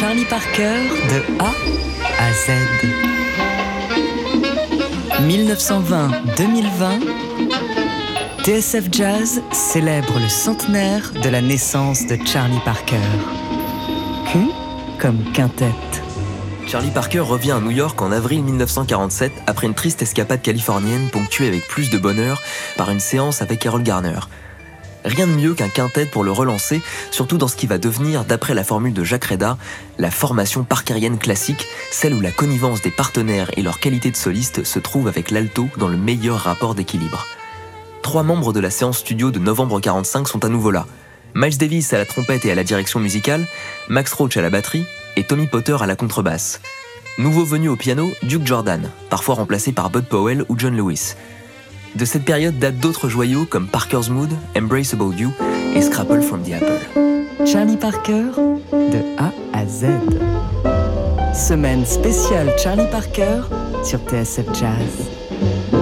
Charlie Parker de A à Z. 1920-2020, TSF Jazz célèbre le centenaire de la naissance de Charlie Parker. Q comme quintette. Charlie Parker revient à New York en avril 1947 après une triste escapade californienne ponctuée avec plus de bonheur par une séance avec Carol Garner. Rien de mieux qu'un quintet pour le relancer, surtout dans ce qui va devenir, d'après la formule de Jacques Reda, la formation parkerienne classique, celle où la connivence des partenaires et leur qualité de soliste se trouvent avec l'alto dans le meilleur rapport d'équilibre. Trois membres de la séance studio de novembre 45 sont à nouveau là. Miles Davis à la trompette et à la direction musicale, Max Roach à la batterie et Tommy Potter à la contrebasse. Nouveau venu au piano, Duke Jordan, parfois remplacé par Bud Powell ou John Lewis. De cette période datent d'autres joyaux comme Parker's Mood, Embrace About You et Scrapple from the Apple. Charlie Parker de A à Z. Semaine spéciale Charlie Parker sur TSF Jazz.